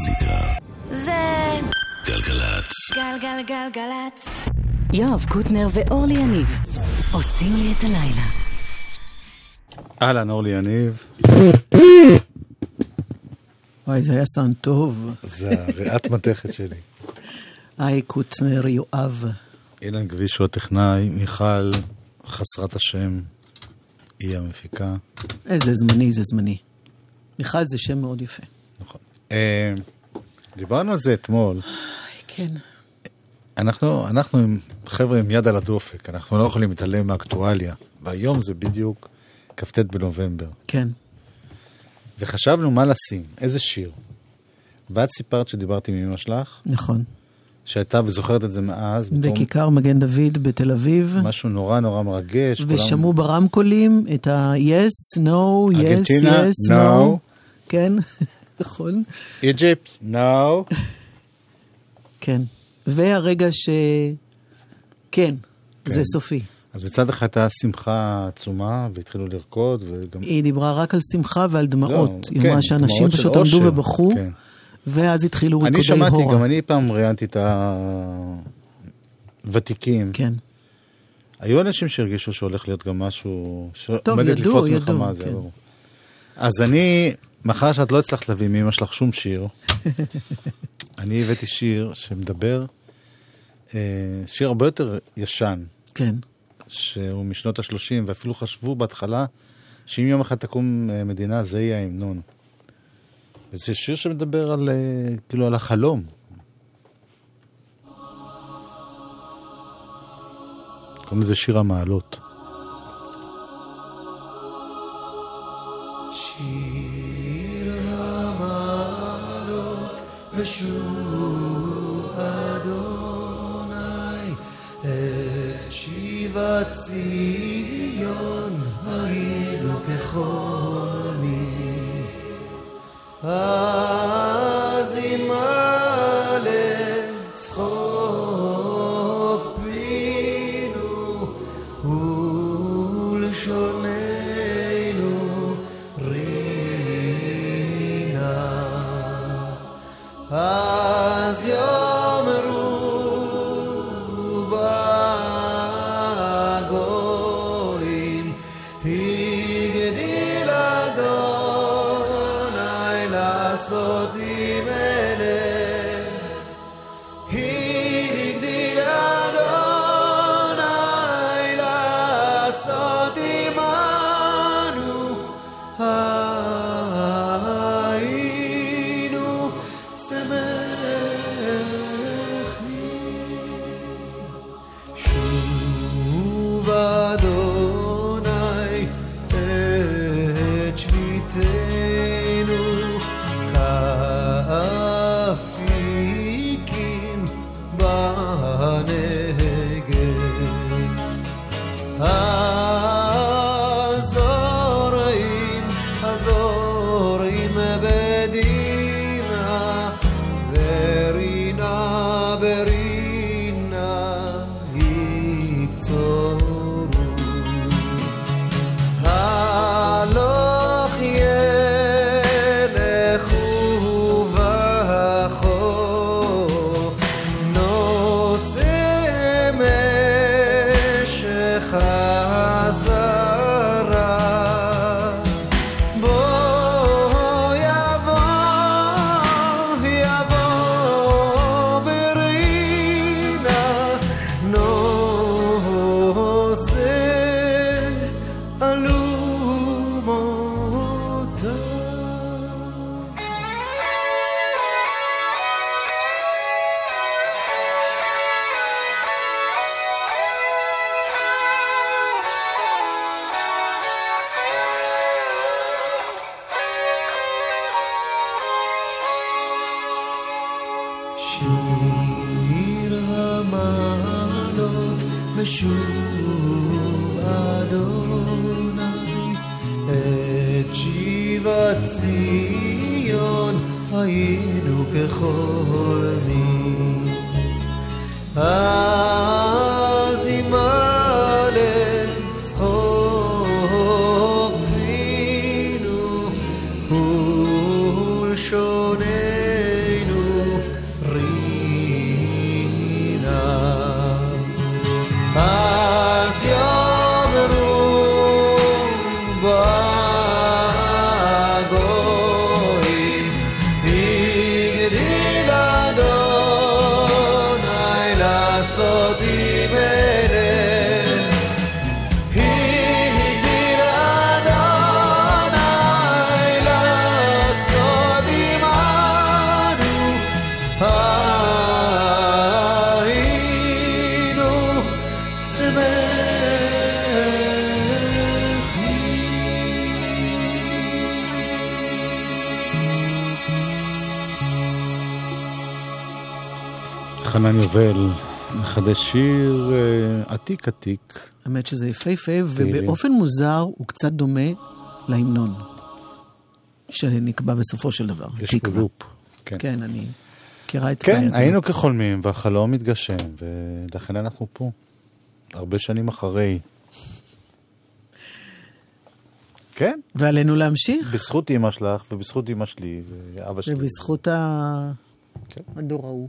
המוזיקה. זה גלגלצ. גלגלגלגלצ. יואב קוטנר ואורלי יניב עושים לי את הלילה. אהלן, אורלי יניב. וואי, זה היה סאונד טוב. זה הריאת מתכת שלי. היי, קוטנר, יואב. אילן גביש הוא הטכנאי, מיכל חסרת השם, היא המפיקה. איזה זמני, זה זמני. מיכל זה שם מאוד יפה. אה, דיברנו על זה אתמול. כן. אנחנו, אנחנו עם חבר'ה עם יד על הדופק, אנחנו לא יכולים להתעלם מהאקטואליה. והיום זה בדיוק כ"ט בנובמבר. כן. וחשבנו מה לשים, איזה שיר. ואת סיפרת שדיברתי עם אמא שלך, נכון. שהייתה וזוכרת את זה מאז, בתור בכיכר מגן דוד בתל אביב, משהו נורא נורא מרגש. כולם- ושמעו ברמקולים את ה-yes, no, yes, yes, no. no. כן, נכון. איג'יפט, נו. כן. והרגע ש... כן, כן. זה סופי. אז מצד אחד הייתה שמחה עצומה, והתחילו לרקוד, וגם... היא דיברה רק על שמחה ועל דמעות. לא, היא כן, אמרה שאנשים פשוט עמדו ובכו, כן. ואז התחילו ריקודי אני שמעתי, הורה. גם אני פעם ראיינתי את הוותיקים. כן. היו אנשים שהרגישו שהולך להיות גם משהו... טוב, ידעו, ידעו, זה כן. ברור. אז אני, מאחר שאת לא הצלחת להביא מאמא שלך שום שיר, אני הבאתי שיר שמדבר, אה, שיר הרבה יותר ישן, כן. שהוא משנות ה-30, ואפילו חשבו בהתחלה שאם יום אחד תקום אה, מדינה, זה יהיה ההמנון. וזה שיר שמדבר על, אה, כאילו, על החלום. קוראים לזה שיר המעלות. בשוב אדוני את שיבת ציון היינו כחולמים יובל מחדש שיר אה, עתיק עתיק. האמת שזה יפהפה. ובאופן מוזר הוא קצת דומה להמנון, שנקבע בסופו של דבר. יש תקווה. לופ. כן. כן, אני מכירה את כן, חייתי. היינו כחולמים והחלום מתגשם, ולכן אנחנו פה. הרבה שנים אחרי. כן, ועלינו להמשיך, בזכות אימא שלך ובזכות אימא שלי ואבא שלי. ובזכות ה- כן. הדור ההוא.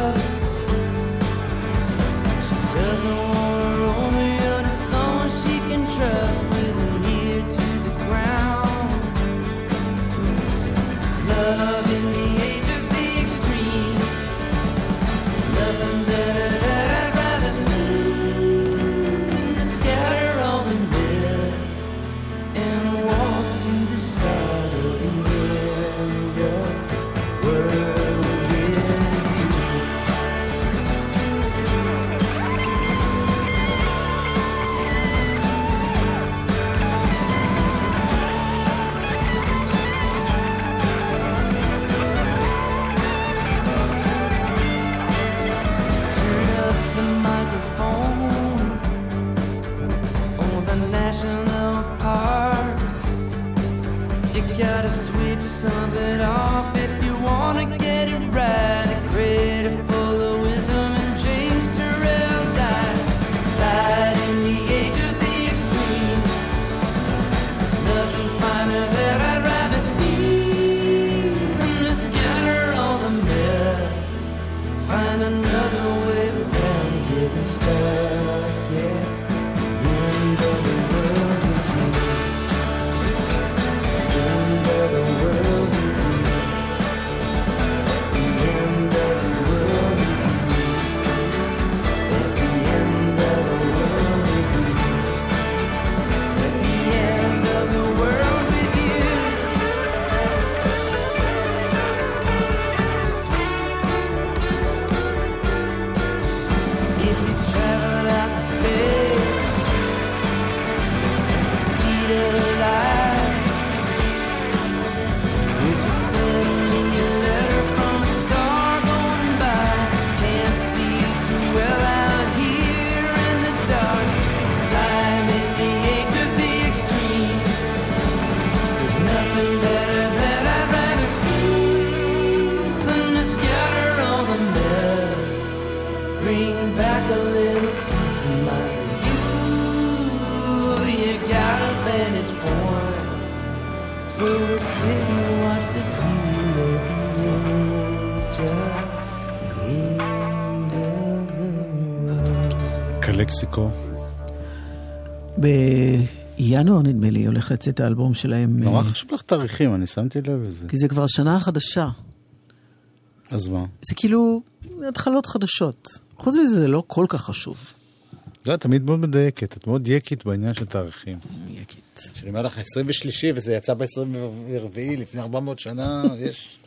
הולך לצאת האלבום שלהם. נורא אה, חשוב לך תאריכים, אני שמתי לב לזה. כי זה כבר השנה החדשה. אז מה? זה כאילו התחלות חדשות. חוץ מזה, זה לא כל כך חשוב. לא, את תמיד מאוד מדייקת, את מאוד יקית בעניין של תאריכים. יקית. כשאני אומר לך 23 וזה יצא ב-24 לפני 400 שנה, יש...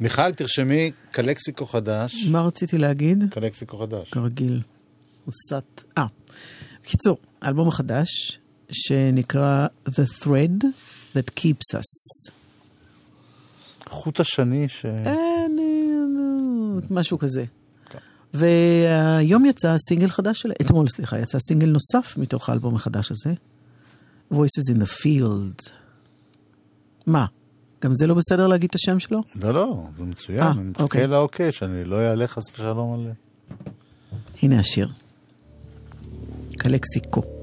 מיכל, תרשמי קלקסיקו חדש. מה רציתי להגיד? קלקסיקו חדש. כרגיל. הוסט. אה. בקיצור, האלבום החדש, שנקרא The Thread That Keeps Us. חוט השני ש... אה, אני- משהו כזה. והיום יצא סינגל חדש שלה, אתמול סליחה, יצא סינגל נוסף מתוך האלבום החדש הזה, Voices in the Field. מה? גם זה לא בסדר להגיד את השם שלו? לא, לא, זה מצוין, אה, אני מחכה אוקיי. לאוקיי, שאני לא אעלה חס ושלום על... הנה השיר. קלקסיקו.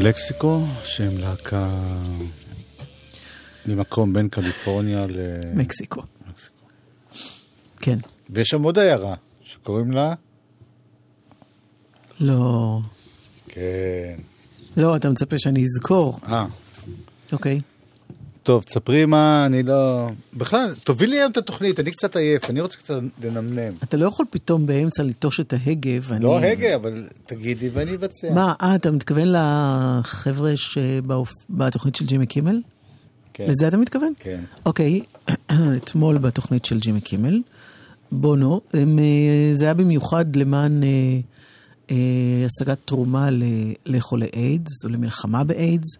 קלקסיקו, שהם להקה ממקום בין קליפורניה למקסיקו. מקסיקו. כן. ויש שם עוד עיירה שקוראים לה... לא. כן. לא, אתה מצפה שאני אזכור. אה, אוקיי. טוב, תספרי מה, אני לא... בכלל, תובילי היום את התוכנית, אני קצת עייף, אני רוצה קצת לנמנם. אתה לא יכול פתאום באמצע לטוש את ההגה ואני... לא הגה, אבל תגידי ואני אבצע. מה, אה, אתה מתכוון לחבר'ה שבתוכנית של ג'ימי קימל? כן. לזה אתה מתכוון? כן. אוקיי, אתמול בתוכנית של ג'ימי קימל, בונו, הם, אה, זה היה במיוחד למען אה, אה, השגת תרומה לחולי איידס, או למלחמה באיידס,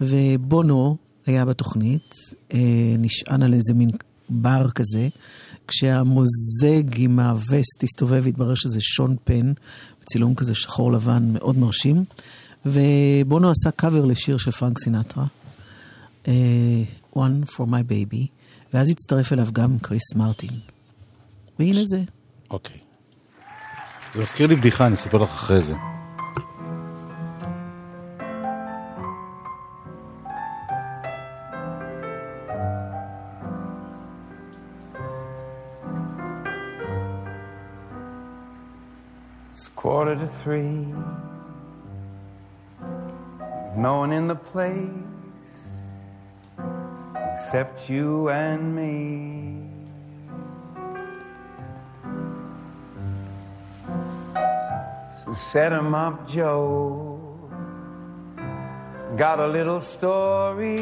ובונו היה בתוכנית, אה, נשען על איזה מין בר כזה, כשהמוזג עם הווסט הסתובב, התברר שזה שון פן, בצילום כזה שחור לבן מאוד מרשים, ובונו עשה קאבר לשיר של פרנק סינטרה. אה, One for my baby, ואז הצטרף אליו גם קריס מרטין. והנה זה. אוקיי. זה מזכיר לי בדיחה, אני אספר לך אחרי זה. quarter to three. No one in the place except you and me. So set 'em up, Joe. Got a little story.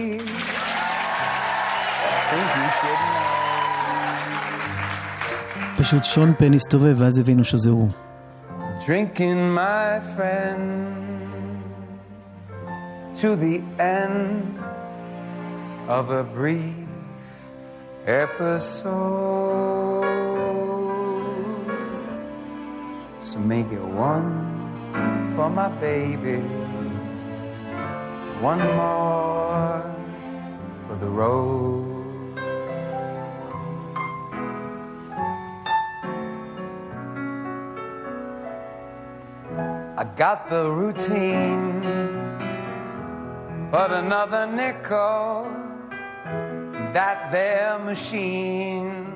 Think you should know. פשוט שון פן הסתובב, ואז הבינו שזה הוא. Drinking, my friend, to the end of a brief episode. So make it one for my baby, one more for the road. I got the routine, but another nickel, that there machine.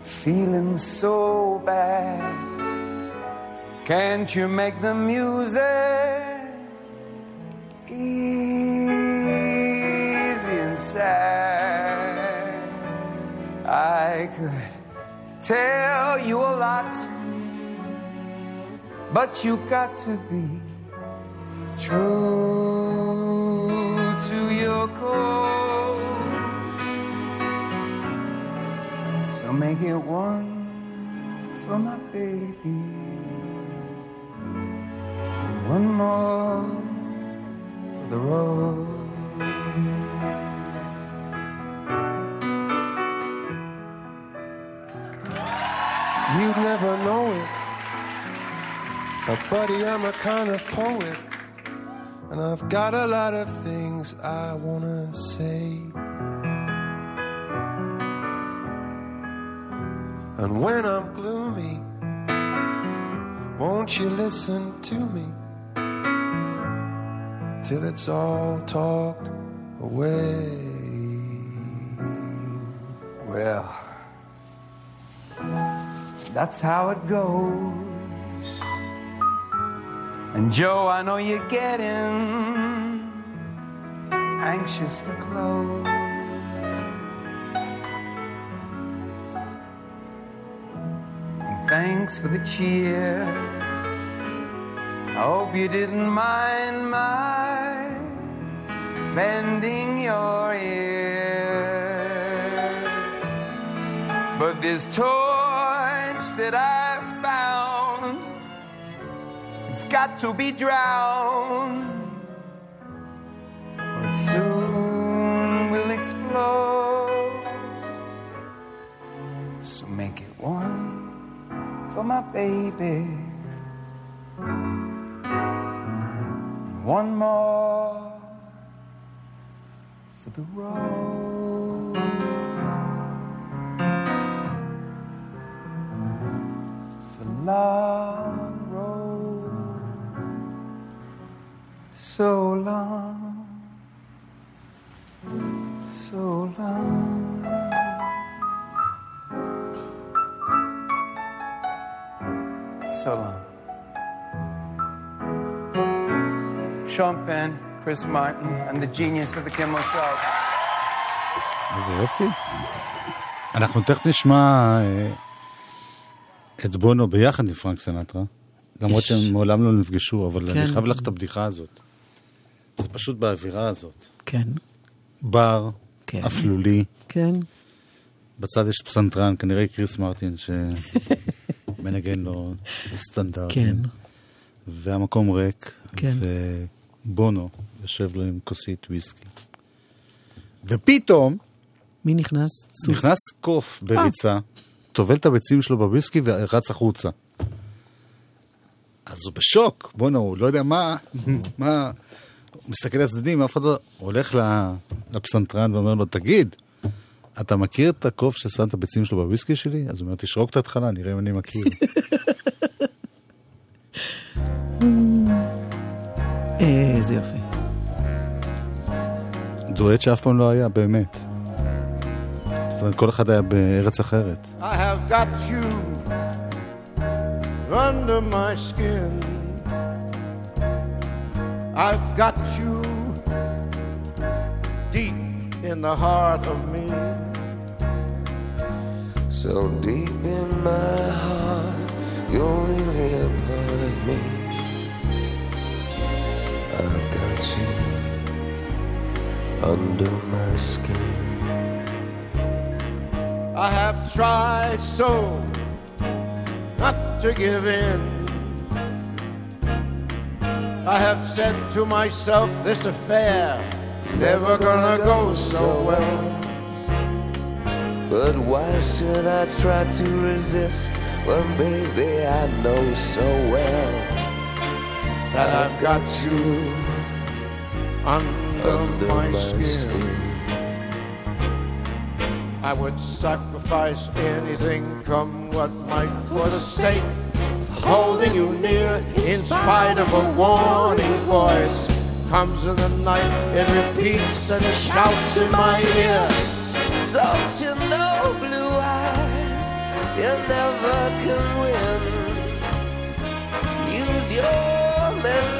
Feeling so bad, can't you make the music tell you a lot, but you got to be true to your code. So make it one for my baby, one more for the road. You'd never know it. But buddy, I'm a kind of poet. And I've got a lot of things I wanna say. And when I'm gloomy, won't you listen to me? Till it's all talked away. Well, that's how it goes. And Joe, I know you're getting anxious to close. Thanks for the cheer. I hope you didn't mind my bending your ear. But this torch that I've found, it's got to be drowned. Or it soon will explode. So make it one for my baby. And one more for the road. A long road, so long, so long. So long. Sean Penn, Chris Martin, and the genius of the Kimmel Show. איזה יופי. אנחנו תכף נשמע אה, את בונו ביחד עם פרנק סנטרה, למרות יש. שהם מעולם לא נפגשו, אבל כן. אני חייב לך את הבדיחה הזאת. זה פשוט באווירה הזאת. כן, בר, כן. אפלולי, כן. בצד יש פסנתרן, כנראה קריס מרטין, שמנגן לו סטנדרטים. כן. והמקום ריק, כן. ובונו יושב לו עם כוסית וויסקי. ופתאום מי נכנס? סוס. נכנס קוף בריצה, טובל את הביצים שלו בוויסקי ורץ החוצה. אז הוא בשוק, בואנה, הוא לא יודע מה, מה, הוא מסתכל לצדדים, אף אחד לא... הולך לפסנתרן ואומר לו, תגיד, אתה מכיר את הקוף ששם את הביצים שלו בוויסקי שלי? אז הוא אומר, תשרוק את ההתחלה, נראה אם אני מכיר. אה, איזה יופי. דואט שאף פעם לא היה, באמת. זאת אומרת, כל אחד היה בארץ אחרת. I have got you under my skin. I've got you deep in the heart of me. So deep in my heart, you're really a part of me. I've got you under my skin. I have tried so not to give in. I have said to myself, this affair never gonna go so well. But why should I try to resist when, baby, I know so well That I've got you under, under my, my skin. skin? I would sacrifice anything, come what might, for the sake of holding you near. In spite of a warning voice, comes in the night, it repeats and shouts in my ear. Don't you know, blue eyes, you never can win. Use your mentality,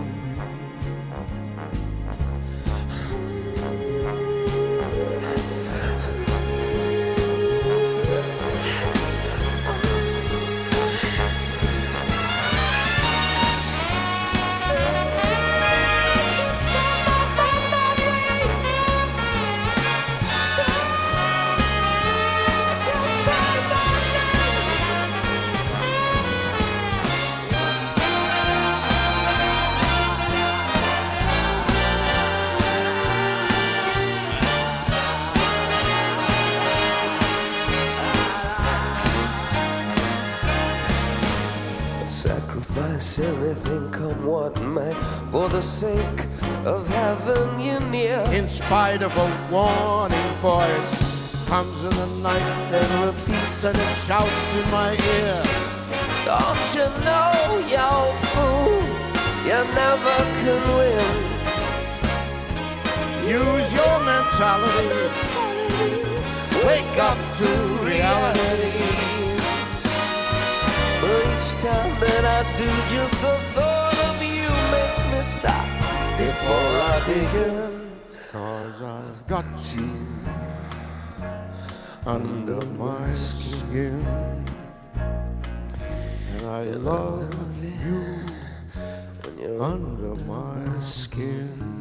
Sacrifice anything, come what may, for the sake of having you near. In spite of a warning voice, comes in the night and repeats and it shouts in my ear. Don't you know, you fool, you never can win. Use your mentality. Wake up to reality time that I do, just the thought of you makes me stop before I begin. Cause I've got you under my skin. And I love you when you're under my skin.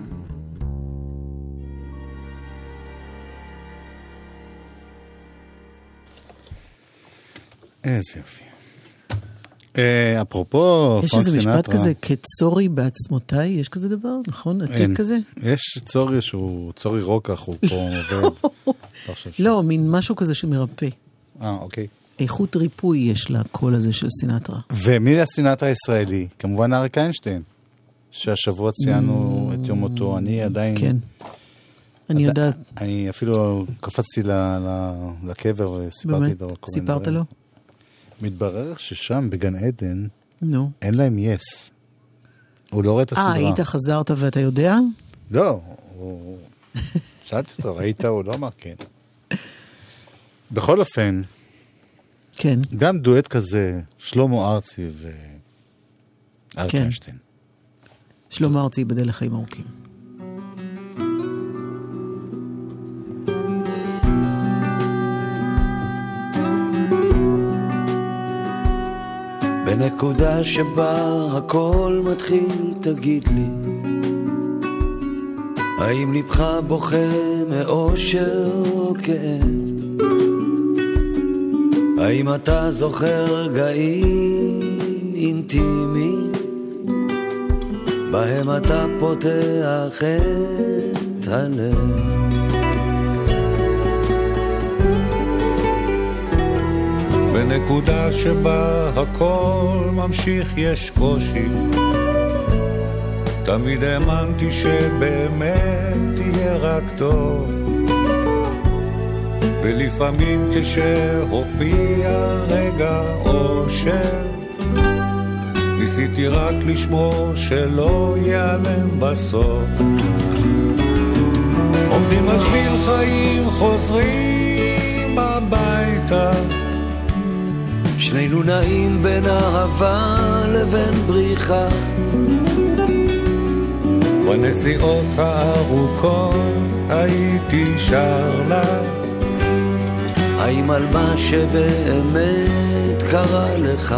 É, seu filho. אפרופו יש פרנק איזה משפט סינטרה, כזה, כצורי בעצמותיי, יש כזה דבר, נכון? עתיק כזה? יש צורי שהוא צורי רוקח, הוא פה עובד. לא מין משהו כזה שמרפא. אה, אוקיי. איכות ריפוי יש לקול הזה של סינטרה. ומי הסינטרה הישראלי? כמובן אריק איינשטיין, שהשבוע ציינו את יום מותו. אני עדיין... כן. אני יודעת, אני אפילו קפצתי לקבר וסיפרתי באמת, לו כל מיני סיפרת דברים. לו? מתברר ששם, בגן עדן, נו. אין להם יס. הוא לא רואה את אה, הסדרה. היית חזרת ואתה יודע? לא, הוא... שאלתי אותו, ראית? הוא לא אמר כן. בכל אופן, כן. גם דואט כזה, שלמה ארצי ואריק כן. שלמה ארצי, ייבדל לחיים ארוכים. בנקודה שבה הכל מתחיל, תגיד לי, האם לבך בוכה מאושר או כאב? האם אתה זוכר רגעים אינטימיים, בהם אתה פותח את הלב? בנקודה שבה הכל ממשיך יש קושי. תמיד האמנתי שבאמת יהיה רק טוב. ולפעמים כשהופיע רגע אושר, ניסיתי רק לשמור שלא ייעלם בסוף. עומדים על שביל חיים, חוזרים הביתה. שנינו נעים בין אהבה לבין בריחה. בנסיעות הארוכות הייתי שר לה, האם על מה שבאמת קרה לך?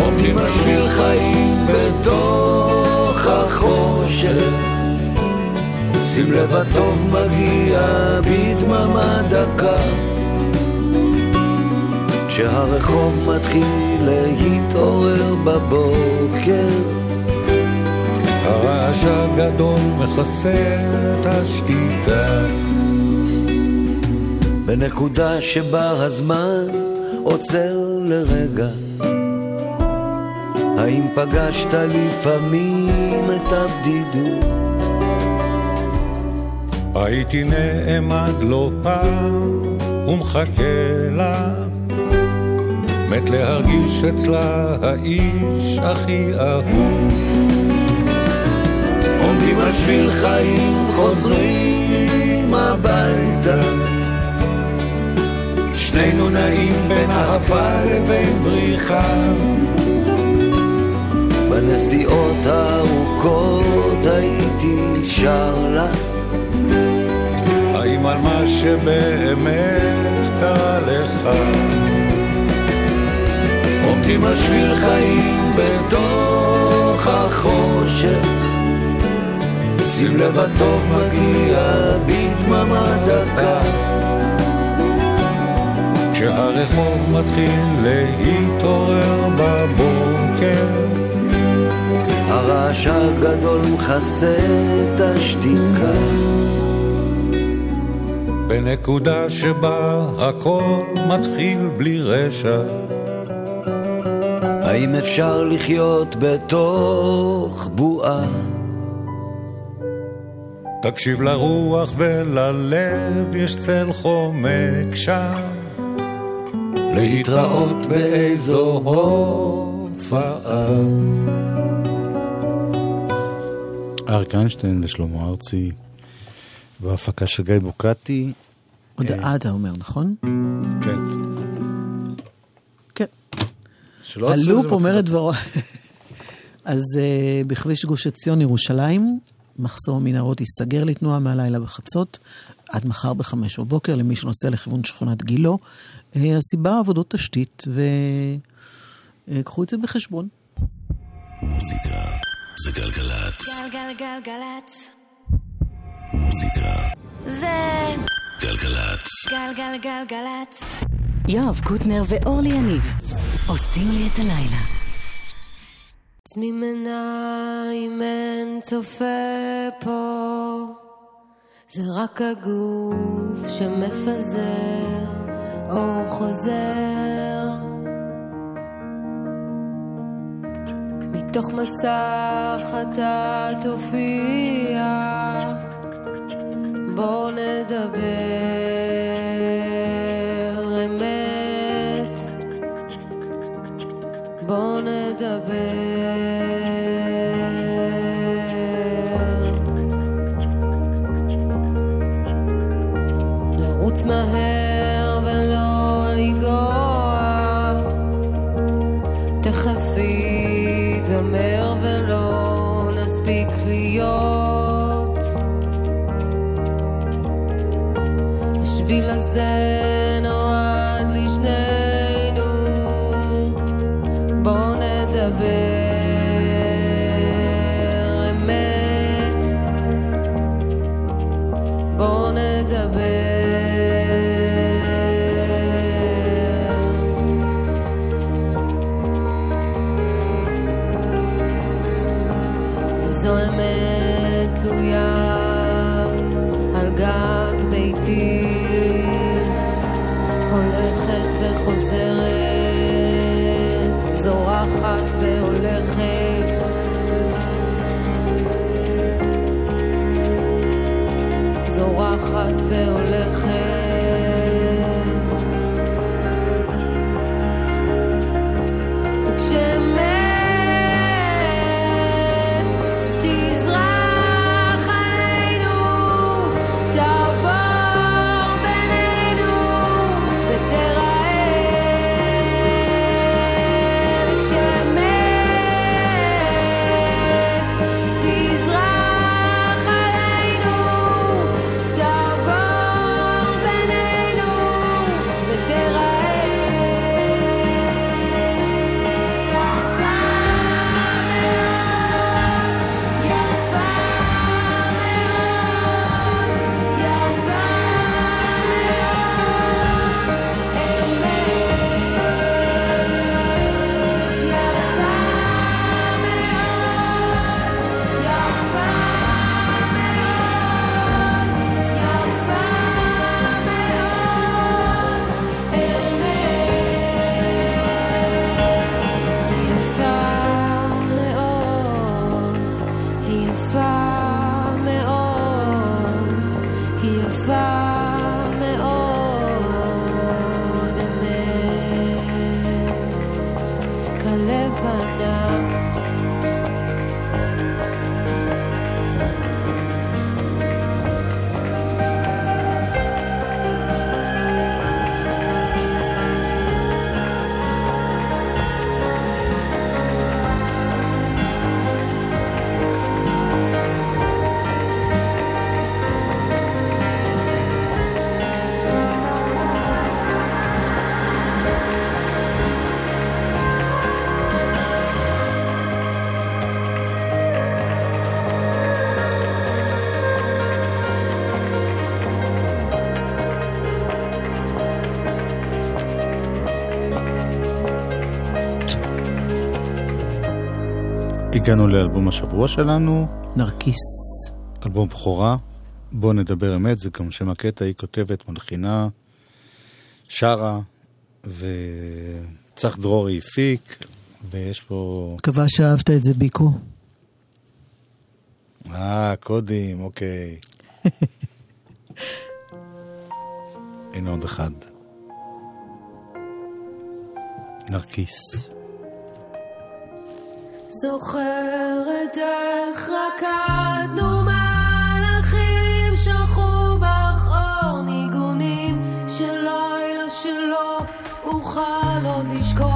עומדים על שביל חיים בתוך החושך שים לב הטוב מגיע בדממה דקה כשהרחוב מתחיל להתעורר בבוקר הרעש הגדול מכסה את השתיקה. בנקודה שבה הזמן עוצר לרגע האם פגשת לפעמים את הבדידות? הייתי נעמד לא פעם ומחכה לה, מת להרגיש אצלה האיש הכי אהוב. עומדים השביל חיים חוזרים הביתה. שנינו נעים בין אהבה לבין בריחה. בנסיעות הארוכות הייתי שר לה. האם על מה שבאמת קרה לך עומדים על שביל חיים בתוך החושך. שים לב הטוב מגיע בדממה דקה. כשהרחוב מתחיל להתעורר בבוקר הרעש הגדול מכסה את השתיקה. בנקודה שבה הכל מתחיל בלי רשע האם אפשר לחיות בתוך בועה? תקשיב לרוח וללב, יש צל חומק שם. להתראות באיזו הופעה. אריק איינשטיין ושלמה ארצי, בהפקה של גיא בוקטי. הודעה אתה אומר, נכון? כן. כן. שלא עצרו הלופ זה אומר את דברו. אז uh, בכביש גוש עציון, ירושלים, מחסום המנהרות ייסגר לתנועה מהלילה בחצות, עד מחר בחמש בבוקר, למי שנוסע לכיוון שכונת גילו. Uh, הסיבה, עבודות תשתית, וקחו את זה בחשבון. מוזיקה זה גלגלצ. גלגלגלגלצ. מוזיקה זה גלגלצ. גלגלגלגלצ. יואב קוטנר ואורלי יניב עושים לי את הלילה. עצמים עיניים אין צופה פה. זה רק הגוף שמפזר אור חוזר. מתוך מסך אתה תופיע בוא נדבר בוא נדבר. לרוץ מהר ולא לנגוע הגענו לאלבום השבוע שלנו, נרקיס. אלבום בכורה. בואו נדבר אמת, זה גם שם הקטע, היא כותבת, מלחינה, שרה, וצח דרורי הפיק, ויש פה... מקווה שאהבת את זה, ביקו. אה, קודים, אוקיי. הנה עוד אחד. נרקיס. זוכרת איך רקדנו מלאכים שלחו בך אור ניגונים של לילה שלא אוכל עוד לשכוח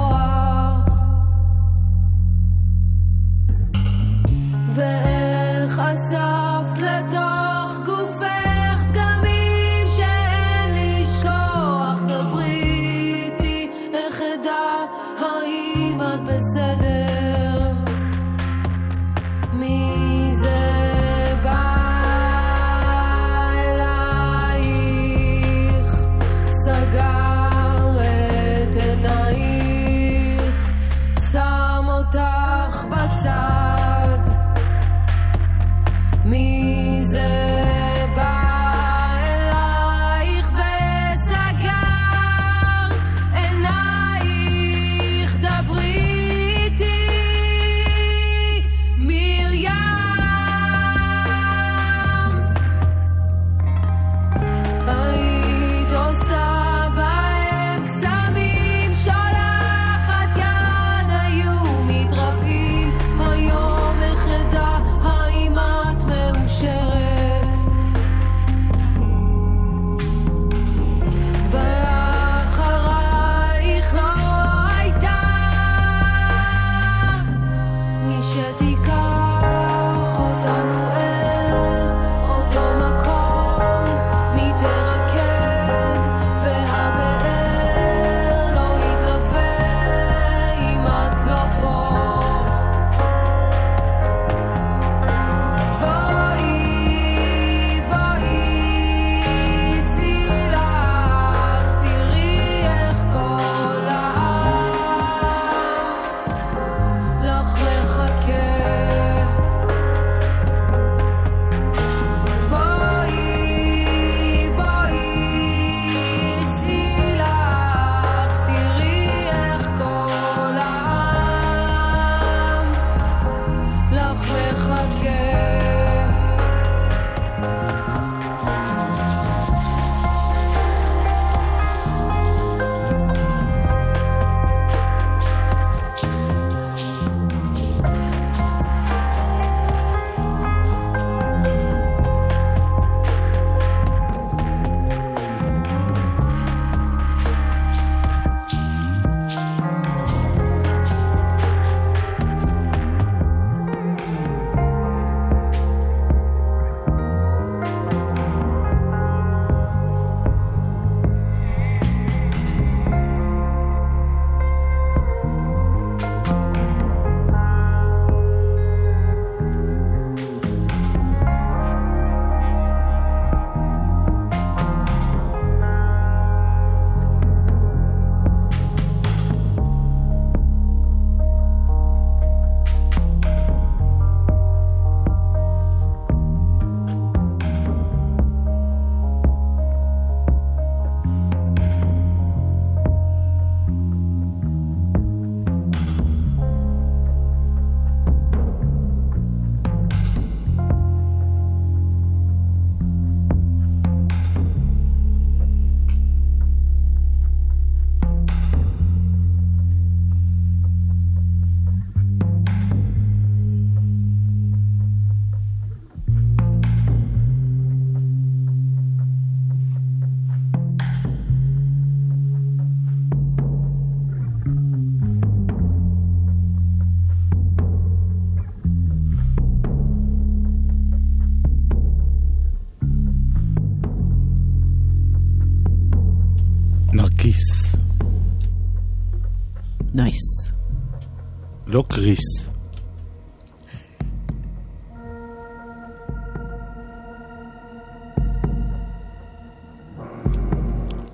קריס.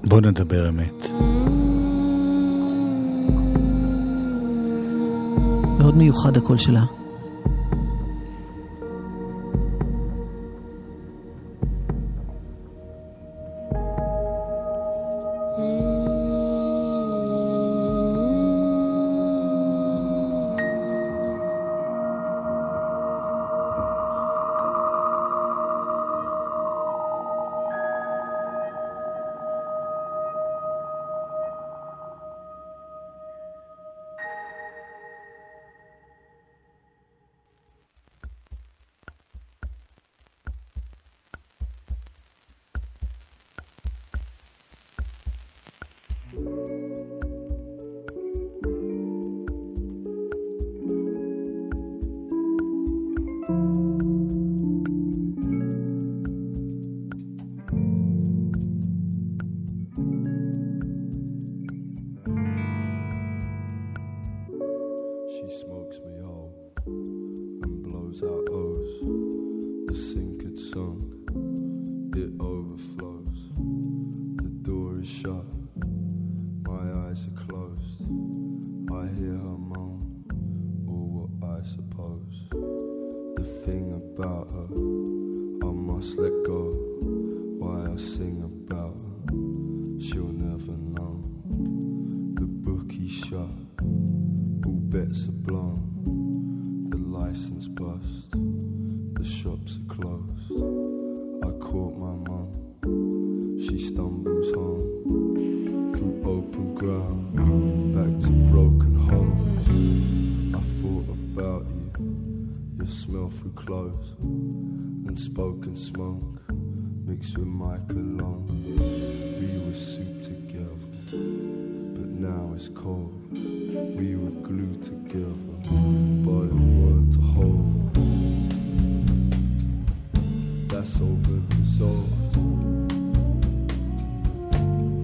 בוא נדבר אמת. מאוד מיוחד הקול שלה. Together, but it weren't to hold. That's over and dissolved.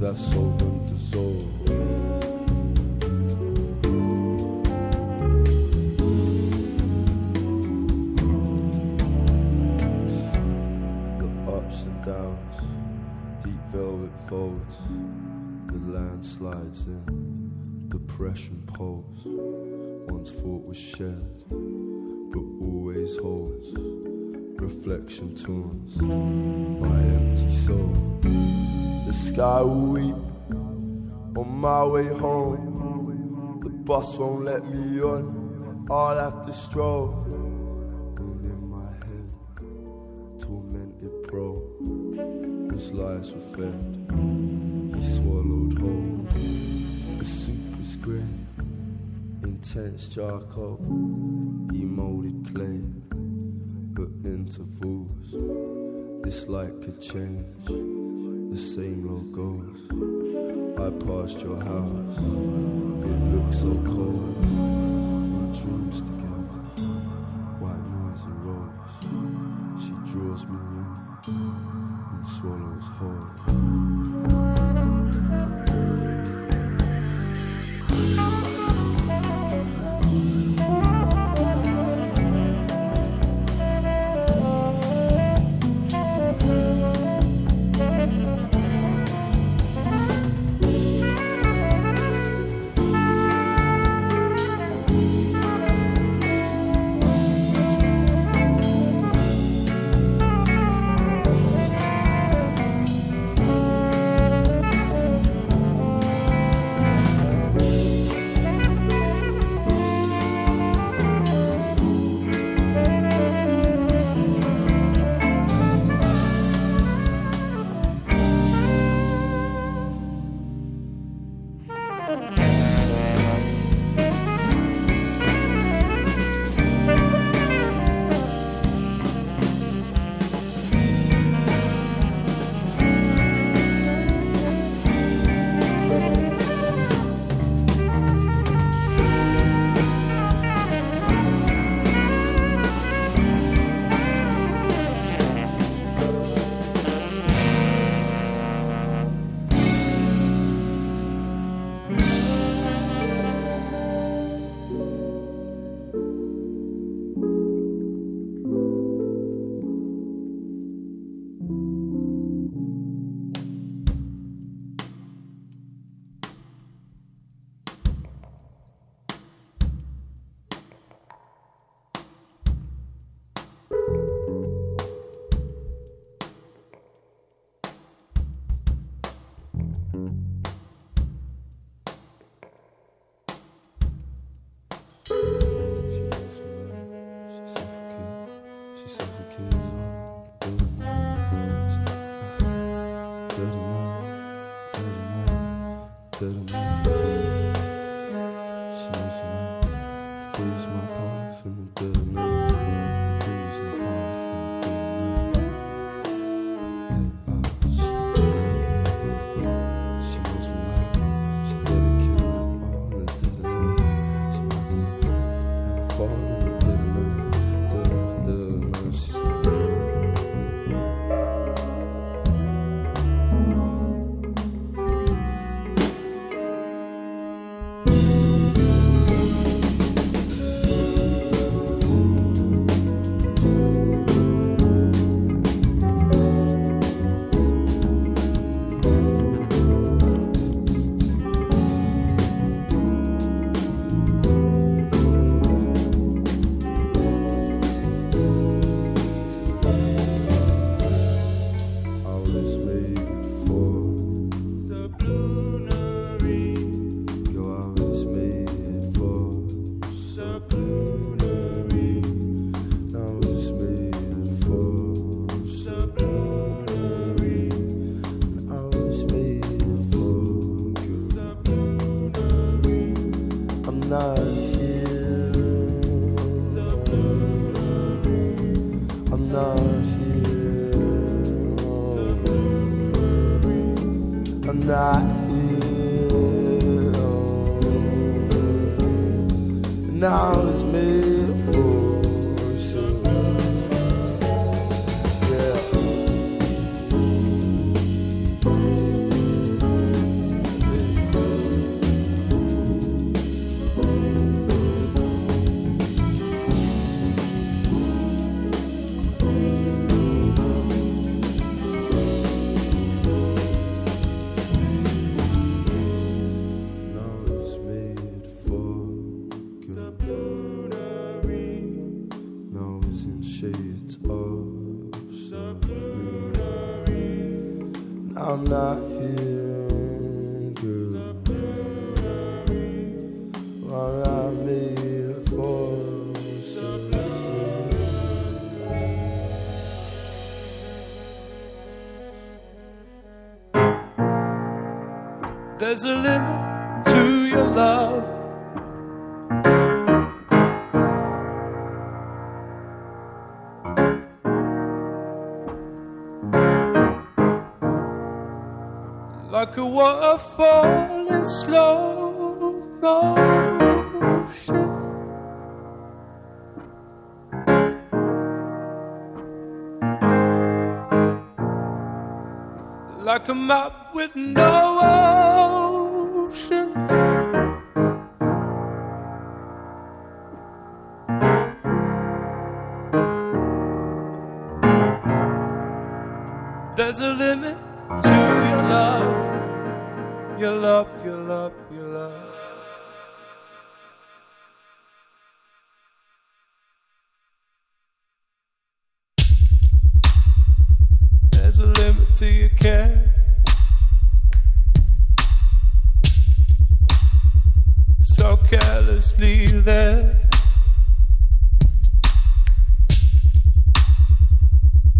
That's over and velvet folds, the land slides in, depression poles. Once thought was shared, but always holds. Reflection tunes my empty soul. The sky will weep on my way home. The bus won't let me on. I'll have to stroll. And in my head, tormented bro, whose lies were fed. He swallowed whole. The soup was grey, intense charcoal. He molded clay, but intervals. This light could change, the same road goes. I passed your house, it looked so cold. In dreams together, white noise arose. She draws me in and swallows whole. cantando. Né? There's a limit to your love. Like a waterfall in slow motion. Like a map with no ocean. There's a limit to your love, your love, your love, your love. There's a limit to your care. So carelessly there.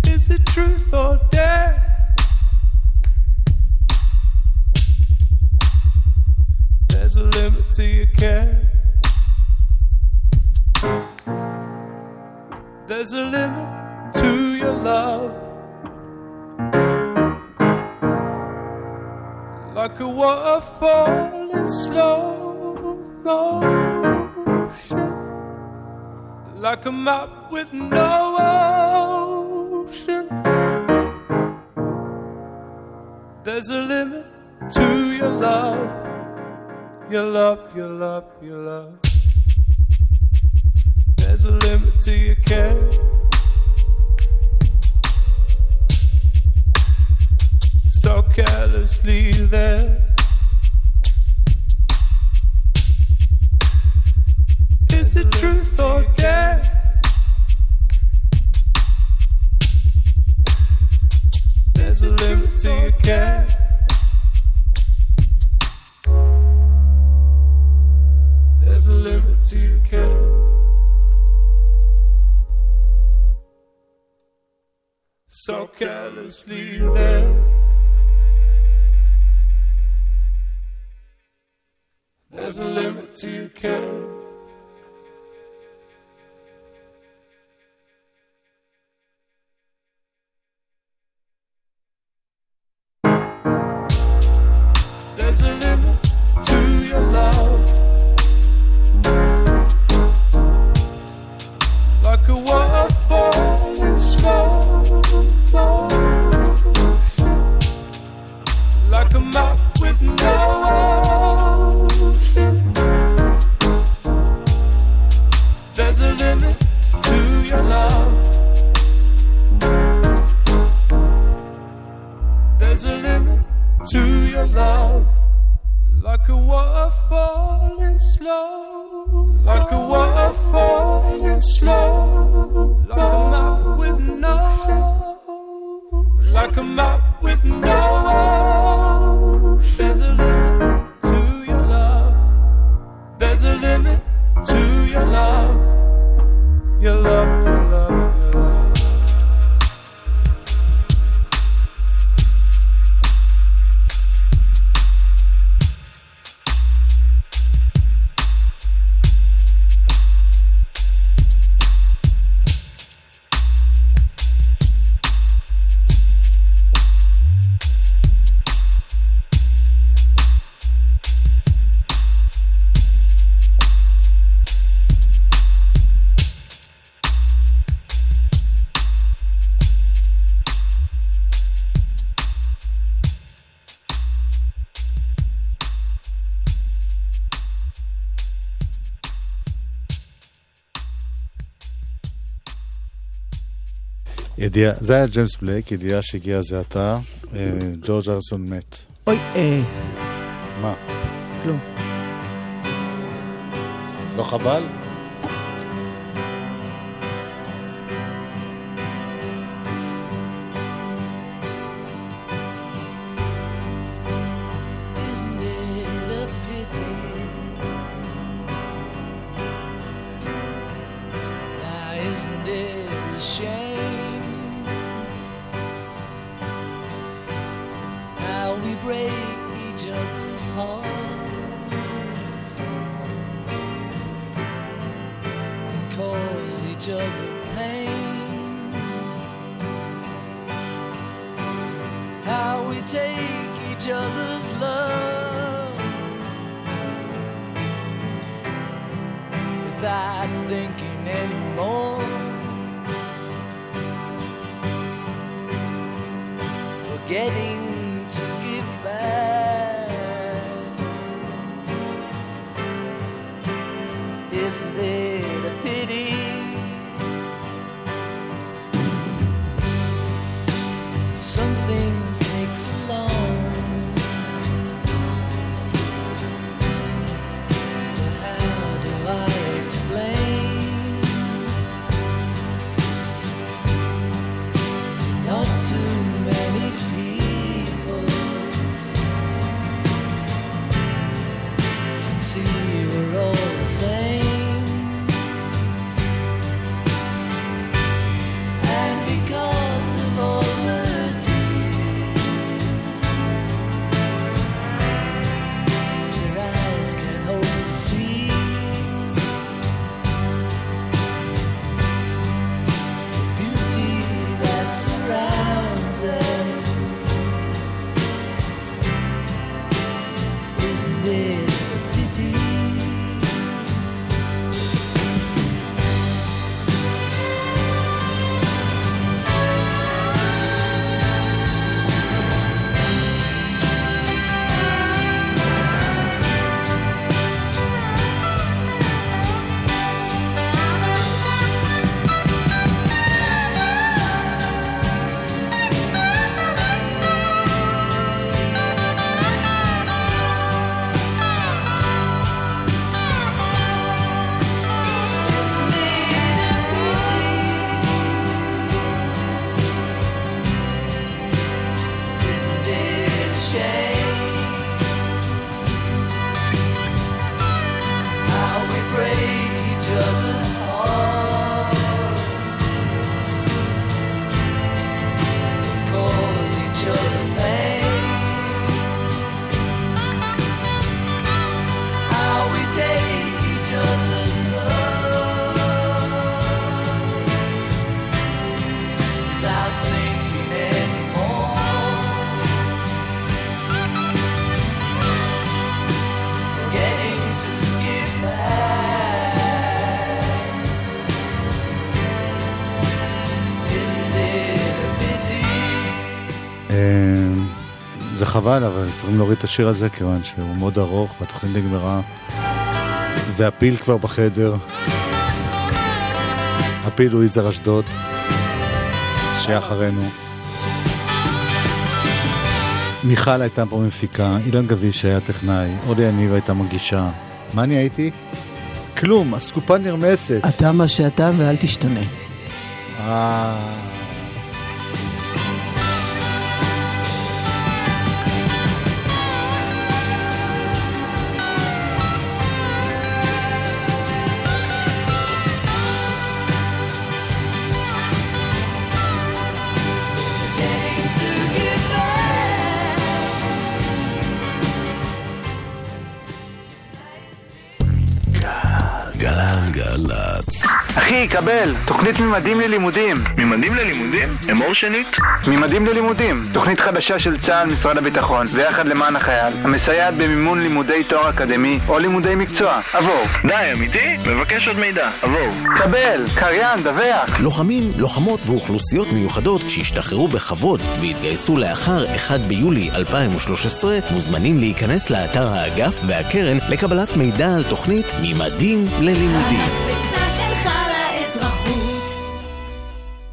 Is it truth care. There's a limit to your love. Like a waterfall in slow motion. Like a map with no ocean. There's a limit to your love. Your love, your love, your love. There's a limit to your care. So carelessly there. Is it truth or dare? sleep. ידיעה, זה היה ג'יימס בלייק, ידיעה שהגיעה זה עתה. אה, ג'ורג' ארסון מת. אוי, אה, מה? כלום. לא חבל? חבל, אבל צריכים להוריד את השיר הזה, כיוון שהוא מאוד ארוך והתוכנית נגמרה. והפיל כבר בחדר. הפיל הוא יזהר אשדוד, שיהיה אחרינו. מיכל הייתה פה מפיקה, אילן גביש היה טכנאי, אורלי יניב הייתה מגישה. מה אני הייתי? כלום, אסקופה נרמסת. אתה מה שאתה ואל תשתנה. אה... קבל, תוכנית ממדים ללימודים. ממדים ללימודים? אמור שנית? ממדים ללימודים, תוכנית חדשה של צה"ל, משרד הביטחון, ויחד למען החייל, המסייעת במימון לימודי תואר אקדמי או לימודי מקצוע. עבור. די, אמיתי? מבקש עוד מידע. עבור. קבל, קריין, דווח. לוחמים, לוחמות ואוכלוסיות מיוחדות שהשתחררו בכבוד והתגייסו לאחר 1 ביולי 2013 מוזמנים להיכנס לאתר האגף והקרן לקבלת מידע על תוכנית ממדים ללימודים.